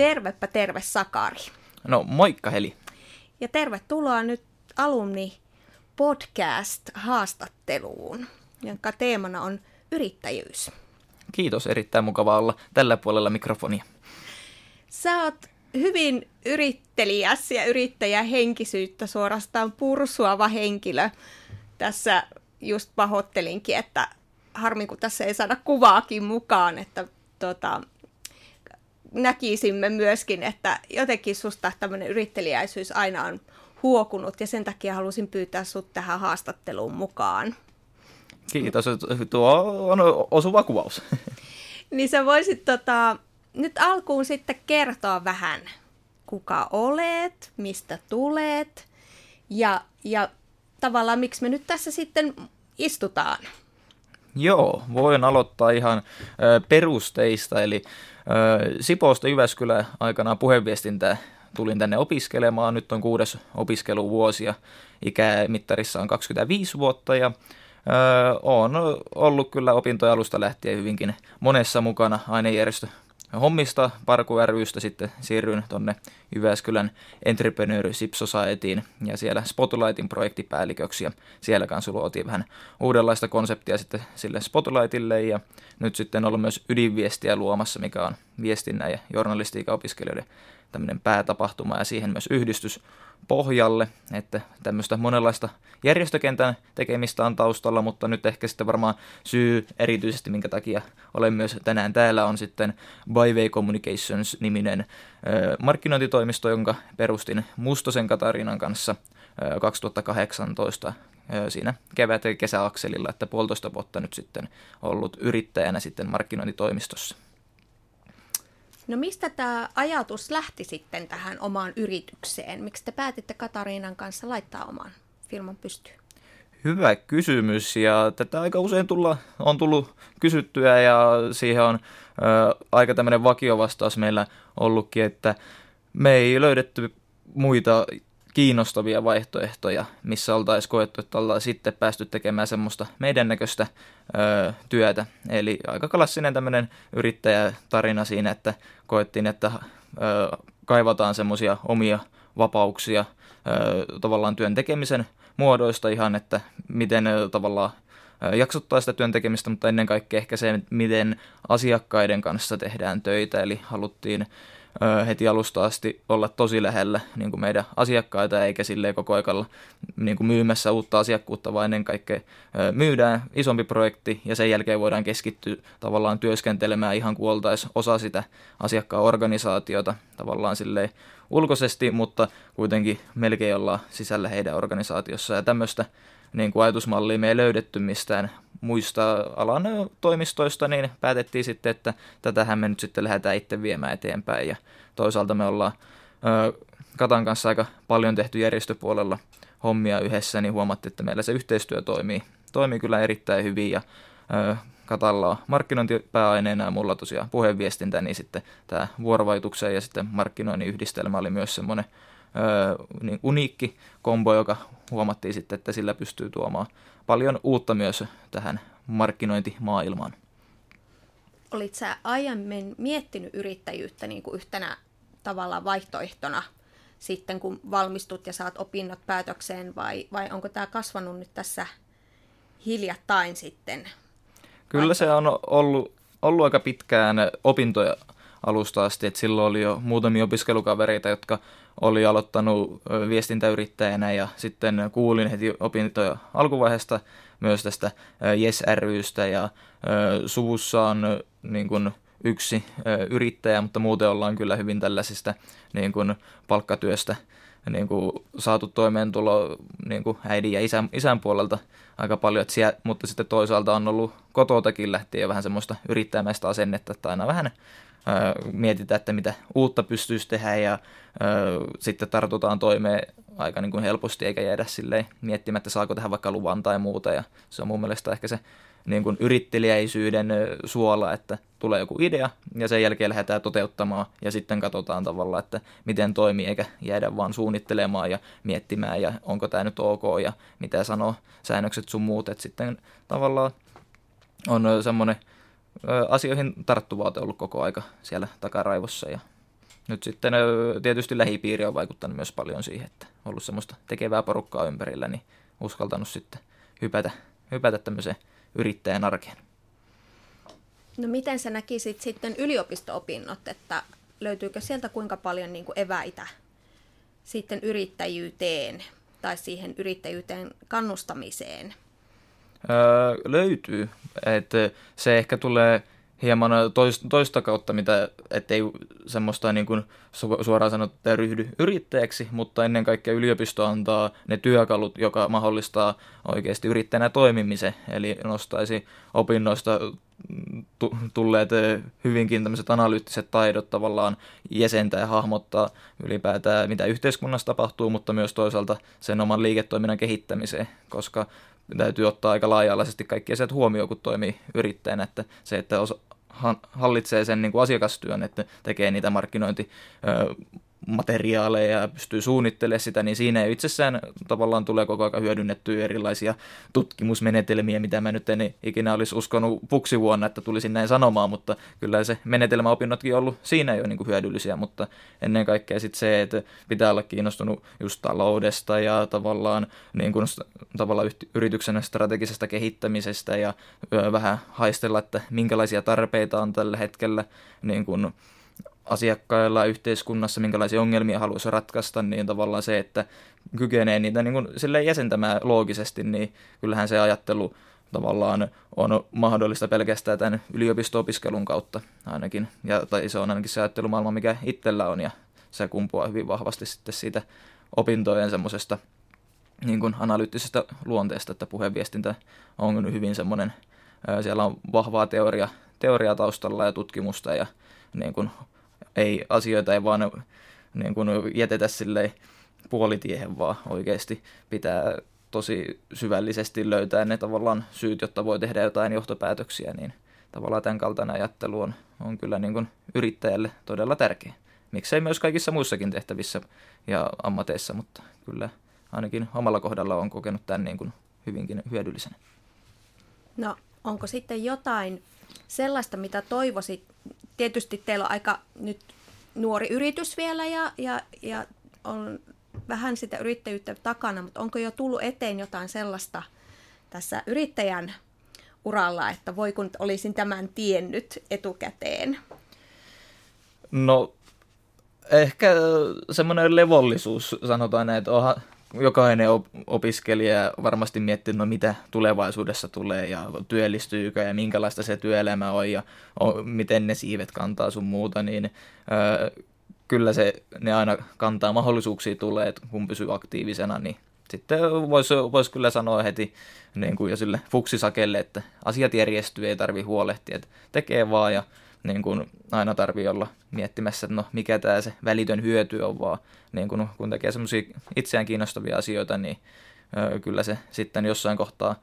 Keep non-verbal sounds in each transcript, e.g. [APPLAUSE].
Tervepä terve Sakari. No moikka Heli. Ja tervetuloa nyt alumni podcast-haastatteluun, jonka teemana on yrittäjyys. Kiitos, erittäin mukava olla tällä puolella mikrofonia. Sä oot hyvin yrittelijäs ja yrittäjähenkisyyttä suorastaan pursuava henkilö. Tässä just pahoittelinkin, että harmi kun tässä ei saada kuvaakin mukaan, että tota, näkisimme myöskin, että jotenkin susta tämmöinen yrittelijäisyys aina on huokunut ja sen takia halusin pyytää sut tähän haastatteluun mukaan. Kiitos, tuo on osuva kuvaus. [LAUGHS] niin sä voisit tota, nyt alkuun sitten kertoa vähän, kuka olet, mistä tulet ja, ja tavallaan miksi me nyt tässä sitten istutaan. Joo, voin aloittaa ihan perusteista, eli Sipoosta Jyväskylä aikanaan puheenviestintää tulin tänne opiskelemaan. Nyt on kuudes opiskeluvuosi ja ikämittarissa on 25 vuotta ja olen ollut kyllä opintoja alusta lähtien hyvinkin monessa mukana ainejärjestö hommista Parku rystä sitten siirryin tonne Jyväskylän Entrepreneurship Societyin ja siellä Spotlightin projektipäälliköksi. Ja siellä kanssa luotiin vähän uudenlaista konseptia sitten sille Spotlightille. Ja nyt sitten ollut myös ydinviestiä luomassa, mikä on viestinnän ja journalistiikan opiskelijoiden tämmöinen päätapahtuma ja siihen myös yhdistys pohjalle, että tämmöistä monenlaista järjestökentän tekemistä on taustalla, mutta nyt ehkä sitten varmaan syy erityisesti, minkä takia olen myös tänään täällä, on sitten Byway Communications-niminen markkinointitoimisto, jonka perustin Mustosen Katarinan kanssa 2018 siinä kevät- ja kesäakselilla, että puolitoista vuotta nyt sitten ollut yrittäjänä sitten markkinointitoimistossa. No mistä tämä ajatus lähti sitten tähän omaan yritykseen? Miksi te päätitte Katariinan kanssa laittaa oman firman pystyyn? Hyvä kysymys ja tätä aika usein tulla, on tullut kysyttyä ja siihen on ö, aika tämmöinen vakiovastaus meillä ollutkin, että me ei löydetty muita kiinnostavia vaihtoehtoja, missä oltaisiin koettu, että ollaan sitten päästy tekemään semmoista meidän näköistä ö, työtä. Eli aika klassinen tämmöinen yrittäjätarina siinä, että koettiin, että ö, kaivataan semmoisia omia vapauksia ö, tavallaan työn tekemisen muodoista ihan, että miten ö, tavallaan jaksottaa sitä työn tekemistä, mutta ennen kaikkea ehkä se, miten asiakkaiden kanssa tehdään töitä, eli haluttiin heti alusta asti olla tosi lähellä niin kuin meidän asiakkaita, eikä silleen koko aikalla niin kuin myymässä uutta asiakkuutta, vaan ennen kaikkea myydään isompi projekti ja sen jälkeen voidaan keskittyä tavallaan työskentelemään ihan kuin osa sitä asiakkaan organisaatiota tavallaan silleen ulkoisesti, mutta kuitenkin melkein ollaan sisällä heidän organisaatiossa ja tämmöistä niin kuin ajatusmallia me ei löydetty mistään muista alan toimistoista, niin päätettiin sitten, että tätähän me nyt sitten lähdetään itse viemään eteenpäin. Ja toisaalta me ollaan ö, Katan kanssa aika paljon tehty järjestöpuolella hommia yhdessä, niin huomattiin, että meillä se yhteistyö toimii, toimii kyllä erittäin hyvin ja ö, Katalla on markkinointipääaineena ja mulla tosiaan puheenviestintä, niin sitten tämä vuorovaikutuksen ja sitten markkinoinnin yhdistelmä oli myös semmoinen niin uniikki kombo, joka huomattiin sitten, että sillä pystyy tuomaan paljon uutta myös tähän markkinointimaailmaan. Olit sä aiemmin miettinyt yrittäjyyttä niin kuin yhtenä tavalla vaihtoehtona sitten, kun valmistut ja saat opinnot päätökseen, vai, vai onko tämä kasvanut nyt tässä hiljattain sitten? Kyllä se on ollut, ollut aika pitkään opintoja alusta asti, että silloin oli jo muutamia opiskelukavereita, jotka oli aloittanut viestintäyrittäjänä ja sitten kuulin heti opintoja alkuvaiheesta myös tästä Yes rystä ja suvussa on niin kuin yksi yrittäjä, mutta muuten ollaan kyllä hyvin tällaisista niin kuin palkkatyöstä niin kuin saatu toimeentulo niin kuin äidin ja isän, isän puolelta aika paljon, että siellä, mutta sitten toisaalta on ollut kototakin lähtien vähän semmoista yrittäjämäistä asennetta, että aina vähän mietitään, että mitä uutta pystyisi tehdä ja sitten tartutaan toimeen aika niin kuin helposti eikä jäädä silleen miettimättä, saako tehdä vaikka luvan tai muuta. Ja se on mun mielestä ehkä se niin kuin yrittelijäisyyden suola, että tulee joku idea ja sen jälkeen lähdetään toteuttamaan ja sitten katsotaan tavallaan, että miten toimii eikä jäädä vaan suunnittelemaan ja miettimään ja onko tämä nyt ok ja mitä sanoo säännökset sun muut, että sitten tavallaan on semmoinen asioihin tarttuva ollut koko aika siellä takaraivossa ja nyt sitten tietysti lähipiiri on vaikuttanut myös paljon siihen, että on ollut semmoista tekevää porukkaa ympärillä, niin uskaltanut sitten hypätä, hypätä tämmöiseen yrittäjän arkeen. No miten sä näkisit sitten yliopisto-opinnot, että löytyykö sieltä kuinka paljon niin kuin eväitä sitten yrittäjyyteen tai siihen yrittäjyyteen kannustamiseen? Öö, löytyy. että se ehkä tulee hieman toista kautta, mitä, ettei semmoista niin kuin suoraan sanottuna ryhdy yrittäjäksi, mutta ennen kaikkea yliopisto antaa ne työkalut, joka mahdollistaa oikeasti yrittäjänä toimimisen, eli nostaisi opinnoista tulleet hyvinkin tämmöiset analyyttiset taidot tavallaan jäsentää ja hahmottaa ylipäätään, mitä yhteiskunnassa tapahtuu, mutta myös toisaalta sen oman liiketoiminnan kehittämiseen, koska täytyy ottaa aika laaja-alaisesti kaikki asiat huomioon, kun toimii yrittäjänä, että se, että osa, hallitsee sen niin kuin asiakastyön, että tekee niitä markkinointi materiaaleja ja pystyy suunnittelemaan sitä, niin siinä itsessään tavallaan tulee koko ajan hyödynnettyä erilaisia tutkimusmenetelmiä, mitä mä nyt en ikinä olisi uskonut vuonna, että tulisin näin sanomaan, mutta kyllä se menetelmäopinnotkin on ollut siinä jo niin kuin hyödyllisiä, mutta ennen kaikkea sitten se, että pitää olla kiinnostunut just taloudesta ja tavallaan, niin kuin, tavallaan yrityksen strategisesta kehittämisestä ja vähän haistella, että minkälaisia tarpeita on tällä hetkellä niin kuin, asiakkailla yhteiskunnassa, minkälaisia ongelmia haluaisi ratkaista, niin tavallaan se, että kykenee niitä niin kuin jäsentämään loogisesti, niin kyllähän se ajattelu tavallaan on mahdollista pelkästään tämän yliopisto-opiskelun kautta ainakin. Ja, tai se on ainakin se ajattelumaailma, mikä itsellä on, ja se kumpuaa hyvin vahvasti sitten siitä opintojen semmoisesta niin kuin analyyttisesta luonteesta, että puheviestintä on hyvin semmoinen, siellä on vahvaa teoria, teoria taustalla ja tutkimusta ja niin kuin ei asioita ei vaan niin kuin jätetä silleen puolitiehen, vaan oikeasti pitää tosi syvällisesti löytää ne tavallaan syyt, jotta voi tehdä jotain johtopäätöksiä, niin tavallaan tämän kaltainen ajattelu on, on kyllä niin kuin yrittäjälle todella tärkeä. Miksei myös kaikissa muissakin tehtävissä ja ammateissa, mutta kyllä ainakin omalla kohdalla on kokenut tämän niin kuin hyvinkin hyödyllisenä. No, onko sitten jotain sellaista, mitä toivoisit tietysti teillä on aika nyt nuori yritys vielä ja, ja, ja on vähän sitä yrittäjyyttä takana, mutta onko jo tullut eteen jotain sellaista tässä yrittäjän uralla, että voi kun olisin tämän tiennyt etukäteen? No ehkä semmoinen levollisuus, sanotaan näin, että onhan, jokainen opiskelija varmasti miettii, no mitä tulevaisuudessa tulee ja työllistyykö ja minkälaista se työelämä on ja miten ne siivet kantaa sun muuta, niin kyllä se, ne aina kantaa mahdollisuuksia tulee, että kun pysyy aktiivisena, niin sitten voisi vois kyllä sanoa heti niin kuin jo sille fuksisakelle, että asiat järjestyy, ei tarvi huolehtia, että tekee vaan ja niin kuin aina tarvii olla miettimässä, että no mikä tämä se välitön hyöty on, vaan niin kuin, kun tekee semmoisia itseään kiinnostavia asioita, niin ö, kyllä se sitten jossain kohtaa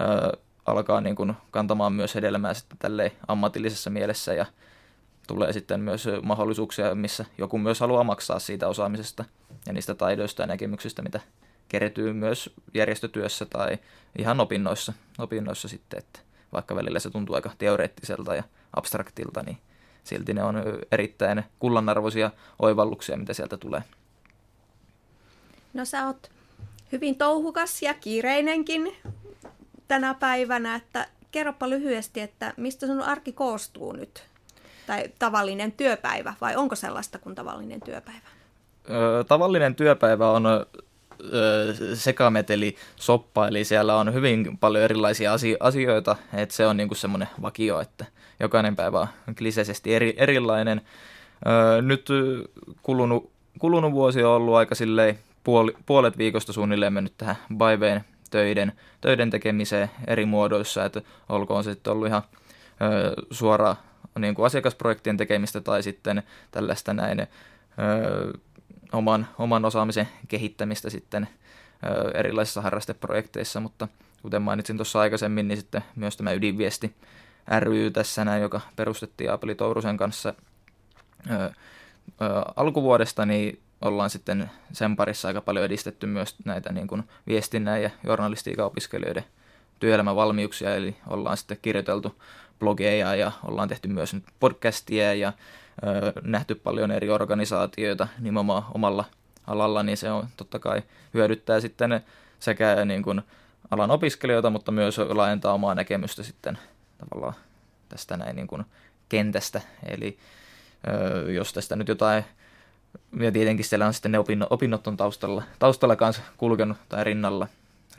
ö, alkaa niin kuin kantamaan myös hedelmää sitten tälleen ammatillisessa mielessä ja tulee sitten myös mahdollisuuksia, missä joku myös haluaa maksaa siitä osaamisesta ja niistä taidoista ja näkemyksistä, mitä kertyy myös järjestötyössä tai ihan opinnoissa, opinnoissa sitten, että vaikka välillä se tuntuu aika teoreettiselta ja abstraktilta, niin silti ne on erittäin kullanarvoisia oivalluksia, mitä sieltä tulee. No sä oot hyvin touhukas ja kiireinenkin tänä päivänä, että kerropa lyhyesti, että mistä sun arki koostuu nyt? Tai tavallinen työpäivä, vai onko sellaista kuin tavallinen työpäivä? tavallinen työpäivä on sekameteli soppa, eli siellä on hyvin paljon erilaisia asioita, että se on niinku semmoinen vakio, että jokainen päivä on kliseisesti eri, erilainen. nyt kulunut, kulunut vuosi on ollut aika silleen puoli, puolet viikosta suunnilleen mennyt tähän Baiveen töiden, töiden tekemiseen eri muodoissa, että olkoon se sitten ollut ihan suora niin kuin asiakasprojektien tekemistä tai sitten tällaista näin oman, oman osaamisen kehittämistä sitten erilaisissa harrasteprojekteissa, mutta kuten mainitsin tuossa aikaisemmin, niin sitten myös tämä ydinviesti ry tässä näin, joka perustettiin Aapeli Tourusen kanssa ö, ö, alkuvuodesta, niin ollaan sitten sen parissa aika paljon edistetty myös näitä niin kuin viestinnän ja journalistiikan opiskelijoiden työelämävalmiuksia, eli ollaan sitten kirjoiteltu blogeja ja ollaan tehty myös podcastia ja nähty paljon eri organisaatioita nimenomaan omalla alalla, niin se on totta kai hyödyttää sitten sekä niin kuin alan opiskelijoita, mutta myös laajentaa omaa näkemystä sitten tavallaan tästä näin niin kuin kentästä. Eli jos tästä nyt jotain, ja tietenkin siellä on sitten ne opinnot, opinnot on taustalla, taustalla kanssa kulkenut tai rinnalla,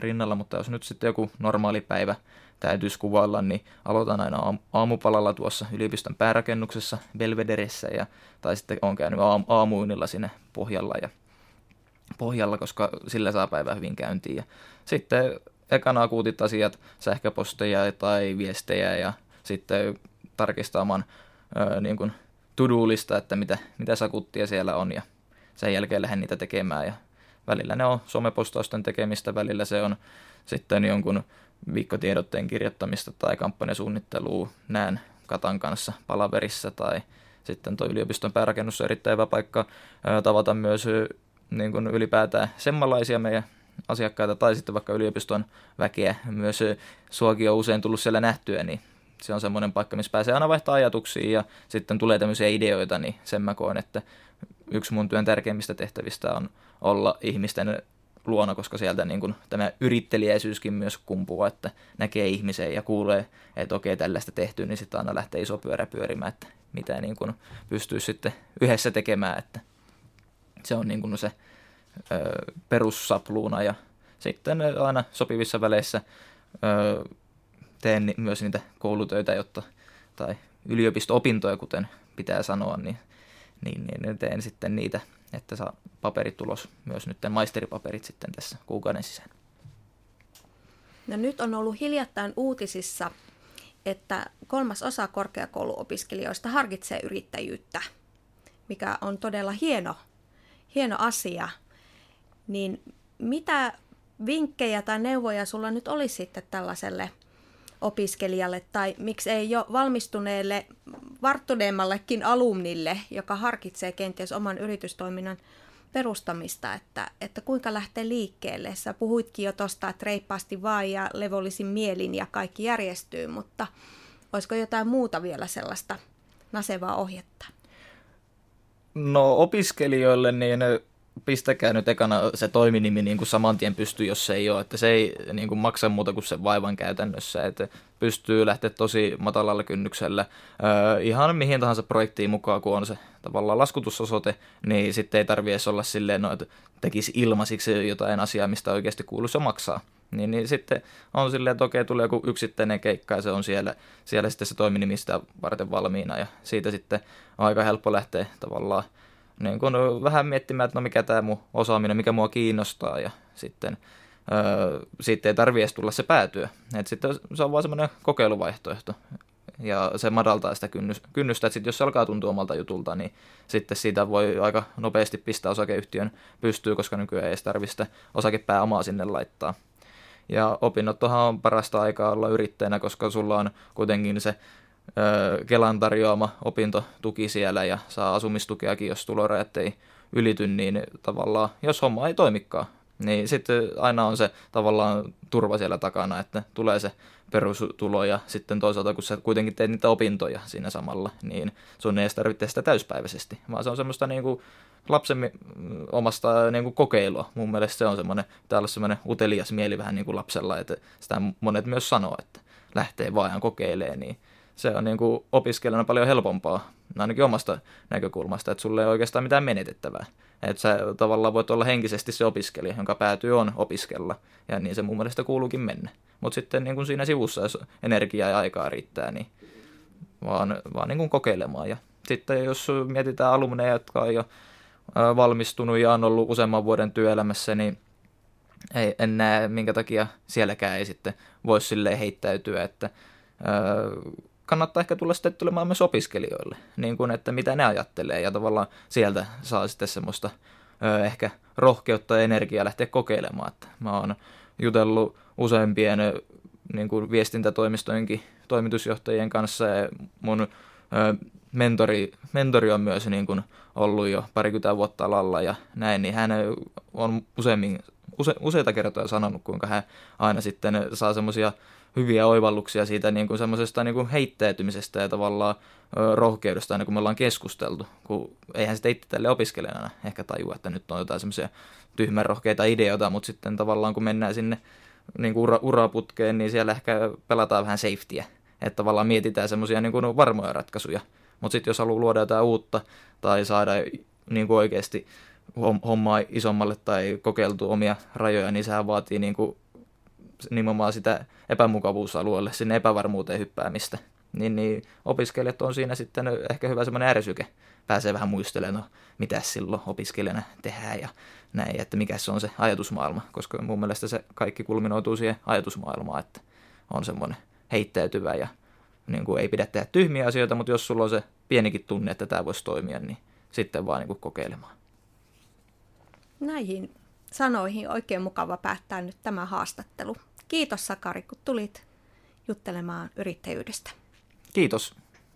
rinnalla, mutta jos nyt sitten joku normaali päivä täytyisi kuvailla, niin aloitan aina aamupalalla tuossa yliopiston päärakennuksessa Belvederessä, ja, tai sitten on käynyt aamuinilla sinne pohjalla, ja, pohjalla, koska sillä saa päivä hyvin käyntiin. Ja sitten ekana akuutit asiat, sähköposteja tai viestejä, ja sitten tarkistamaan niin kuin to-do-lista, että mitä, mitä sakuttia siellä on, ja sen jälkeen lähden niitä tekemään, ja välillä ne on somepostausten tekemistä, välillä se on sitten jonkun viikkotiedotteen kirjoittamista tai kampanjasuunnittelua näen Katan kanssa palaverissa tai sitten tuo yliopiston päärakennus on erittäin hyvä paikka tavata myös niin kuin ylipäätään semmanlaisia meidän asiakkaita tai sitten vaikka yliopiston väkeä. Myös suokin on usein tullut siellä nähtyä, niin se on semmoinen paikka, missä pääsee aina vaihtaa ajatuksia ja sitten tulee tämmöisiä ideoita, niin sen mä koen, että yksi mun työn tärkeimmistä tehtävistä on olla ihmisten luona, koska sieltä niin kuin, tämä yrittelijäisyyskin myös kumpuu, että näkee ihmisen ja kuulee, että okei, tällaista tehty, niin sitten aina lähtee iso pyörä pyörimään, että mitä niin kuin pystyy sitten yhdessä tekemään, että se on niin kuin se ö, perussapluuna ja sitten aina sopivissa väleissä ö, teen myös niitä koulutöitä, jotta, tai yliopisto-opintoja, kuten pitää sanoa, niin, niin, niin teen sitten niitä että saa paperit tulos, myös nyt maisteripaperit sitten tässä kuukauden sisään. No nyt on ollut hiljattain uutisissa, että kolmas osa korkeakouluopiskelijoista harkitsee yrittäjyyttä, mikä on todella hieno, hieno asia. Niin mitä vinkkejä tai neuvoja sulla nyt olisi sitten tällaiselle opiskelijalle tai miksei jo valmistuneelle varttuneemmallekin alumnille, joka harkitsee kenties oman yritystoiminnan perustamista, että, että kuinka lähtee liikkeelle. Sä puhuitkin jo tuosta, että reippaasti vaan ja levollisin mielin ja kaikki järjestyy, mutta olisiko jotain muuta vielä sellaista nasevaa ohjetta? No opiskelijoille niin pistäkää nyt ekana se toiminimi niin kuin saman tien pystyy, jos se ei ole. Että se ei niin kuin maksa muuta kuin sen vaivan käytännössä. Että pystyy lähteä tosi matalalla kynnyksellä öö, ihan mihin tahansa projektiin mukaan, kun on se tavallaan laskutusosoite, niin sitten ei tarvitse olla silleen, no, että tekisi ilmaisiksi jotain asiaa, mistä oikeasti kuuluisi maksaa. Niin, niin sitten on silleen, että okei, tulee joku yksittäinen keikka ja se on siellä, siellä sitten se toiminimi sitä varten valmiina ja siitä sitten on aika helppo lähteä tavallaan niin kun vähän miettimään, että no mikä tämä mun osaaminen, mikä mua kiinnostaa ja sitten öö, siitä ei tarvi edes tulla se päätyä. Et sitten se on vaan semmoinen kokeiluvaihtoehto ja se madaltaa sitä kynnystä, että jos se alkaa tuntua omalta jutulta, niin sitten siitä voi aika nopeasti pistää osakeyhtiön pystyy, koska nykyään ei edes tarvitse sitä osakepääomaa sinne laittaa. Ja opinnottohan on parasta aikaa olla yrittäjänä, koska sulla on kuitenkin se Kelan tarjoama opintotuki siellä ja saa asumistukeakin, jos tulorajat ei ylity, niin tavallaan, jos homma ei toimikaan, niin sitten aina on se tavallaan turva siellä takana, että tulee se perustulo ja sitten toisaalta, kun sä kuitenkin teet niitä opintoja siinä samalla, niin sun ei edes tarvitse sitä täyspäiväisesti, vaan se on semmoista niin kuin lapsen omasta niin kuin kokeilua. Mun mielestä se on semmoinen, täällä on semmoinen utelias mieli vähän niin kuin lapsella, että sitä monet myös sanoo, että lähtee vaan kokeilee, niin se on niin kuin opiskelijana paljon helpompaa, ainakin omasta näkökulmasta, että sulle ei oikeastaan mitään menetettävää. Että sä tavallaan voit olla henkisesti se opiskelija, jonka päätyy on opiskella, ja niin se mun mielestä kuuluukin mennä. Mutta sitten niin kuin siinä sivussa, jos energiaa ja aikaa riittää, niin vaan, vaan niin kuin kokeilemaan. Ja sitten jos mietitään alumneja, jotka on jo valmistunut ja on ollut useamman vuoden työelämässä, niin ei, en näe, minkä takia sielläkään ei sitten voisi sille heittäytyä, että kannattaa ehkä tulla sitten tulemaan myös opiskelijoille, niin kuin, että mitä ne ajattelee, ja tavallaan sieltä saa sitten semmoista ö, ehkä rohkeutta ja energiaa lähteä kokeilemaan. Että mä oon jutellut useimpien niin kuin viestintätoimistojenkin toimitusjohtajien kanssa, ja mun ö, mentori, mentori on myös niin kuin ollut jo parikymmentä vuotta alalla ja näin, niin hän on useimmin, use, useita kertoja sanonut, kuinka hän aina sitten saa semmoisia hyviä oivalluksia siitä niin kuin semmoisesta niin kuin heittäytymisestä ja tavallaan rohkeudesta, aina kun me ollaan keskusteltu, kun eihän sitä itse tälle opiskelijana ehkä tajua, että nyt on jotain semmoisia tyhmän rohkeita ideoita, mutta sitten tavallaan kun mennään sinne niin kuin ura, uraputkeen, niin siellä ehkä pelataan vähän safetyä, että tavallaan mietitään semmoisia niin kuin varmoja ratkaisuja, mutta sitten jos haluaa luoda jotain uutta tai saada niin kuin oikeasti hommaa isommalle tai kokeiltu omia rajoja, niin sehän vaatii niin kuin nimenomaan sitä epämukavuusalueelle, sinne epävarmuuteen hyppäämistä. Niin, niin opiskelijat on siinä sitten ehkä hyvä semmoinen ärsyke. Pääsee vähän muistelemaan, no, mitä silloin opiskelijana tehdään ja näin, että mikä se on se ajatusmaailma, koska mun mielestä se kaikki kulminoituu siihen ajatusmaailmaan, että on semmoinen heittäytyvä ja niin kuin ei pidä tehdä tyhmiä asioita, mutta jos sulla on se pienikin tunne, että tämä voisi toimia, niin sitten vaan niin kuin kokeilemaan. Näihin sanoihin oikein mukava päättää nyt tämä haastattelu. Kiitos Sakari, kun tulit juttelemaan yrittäjyydestä. Kiitos.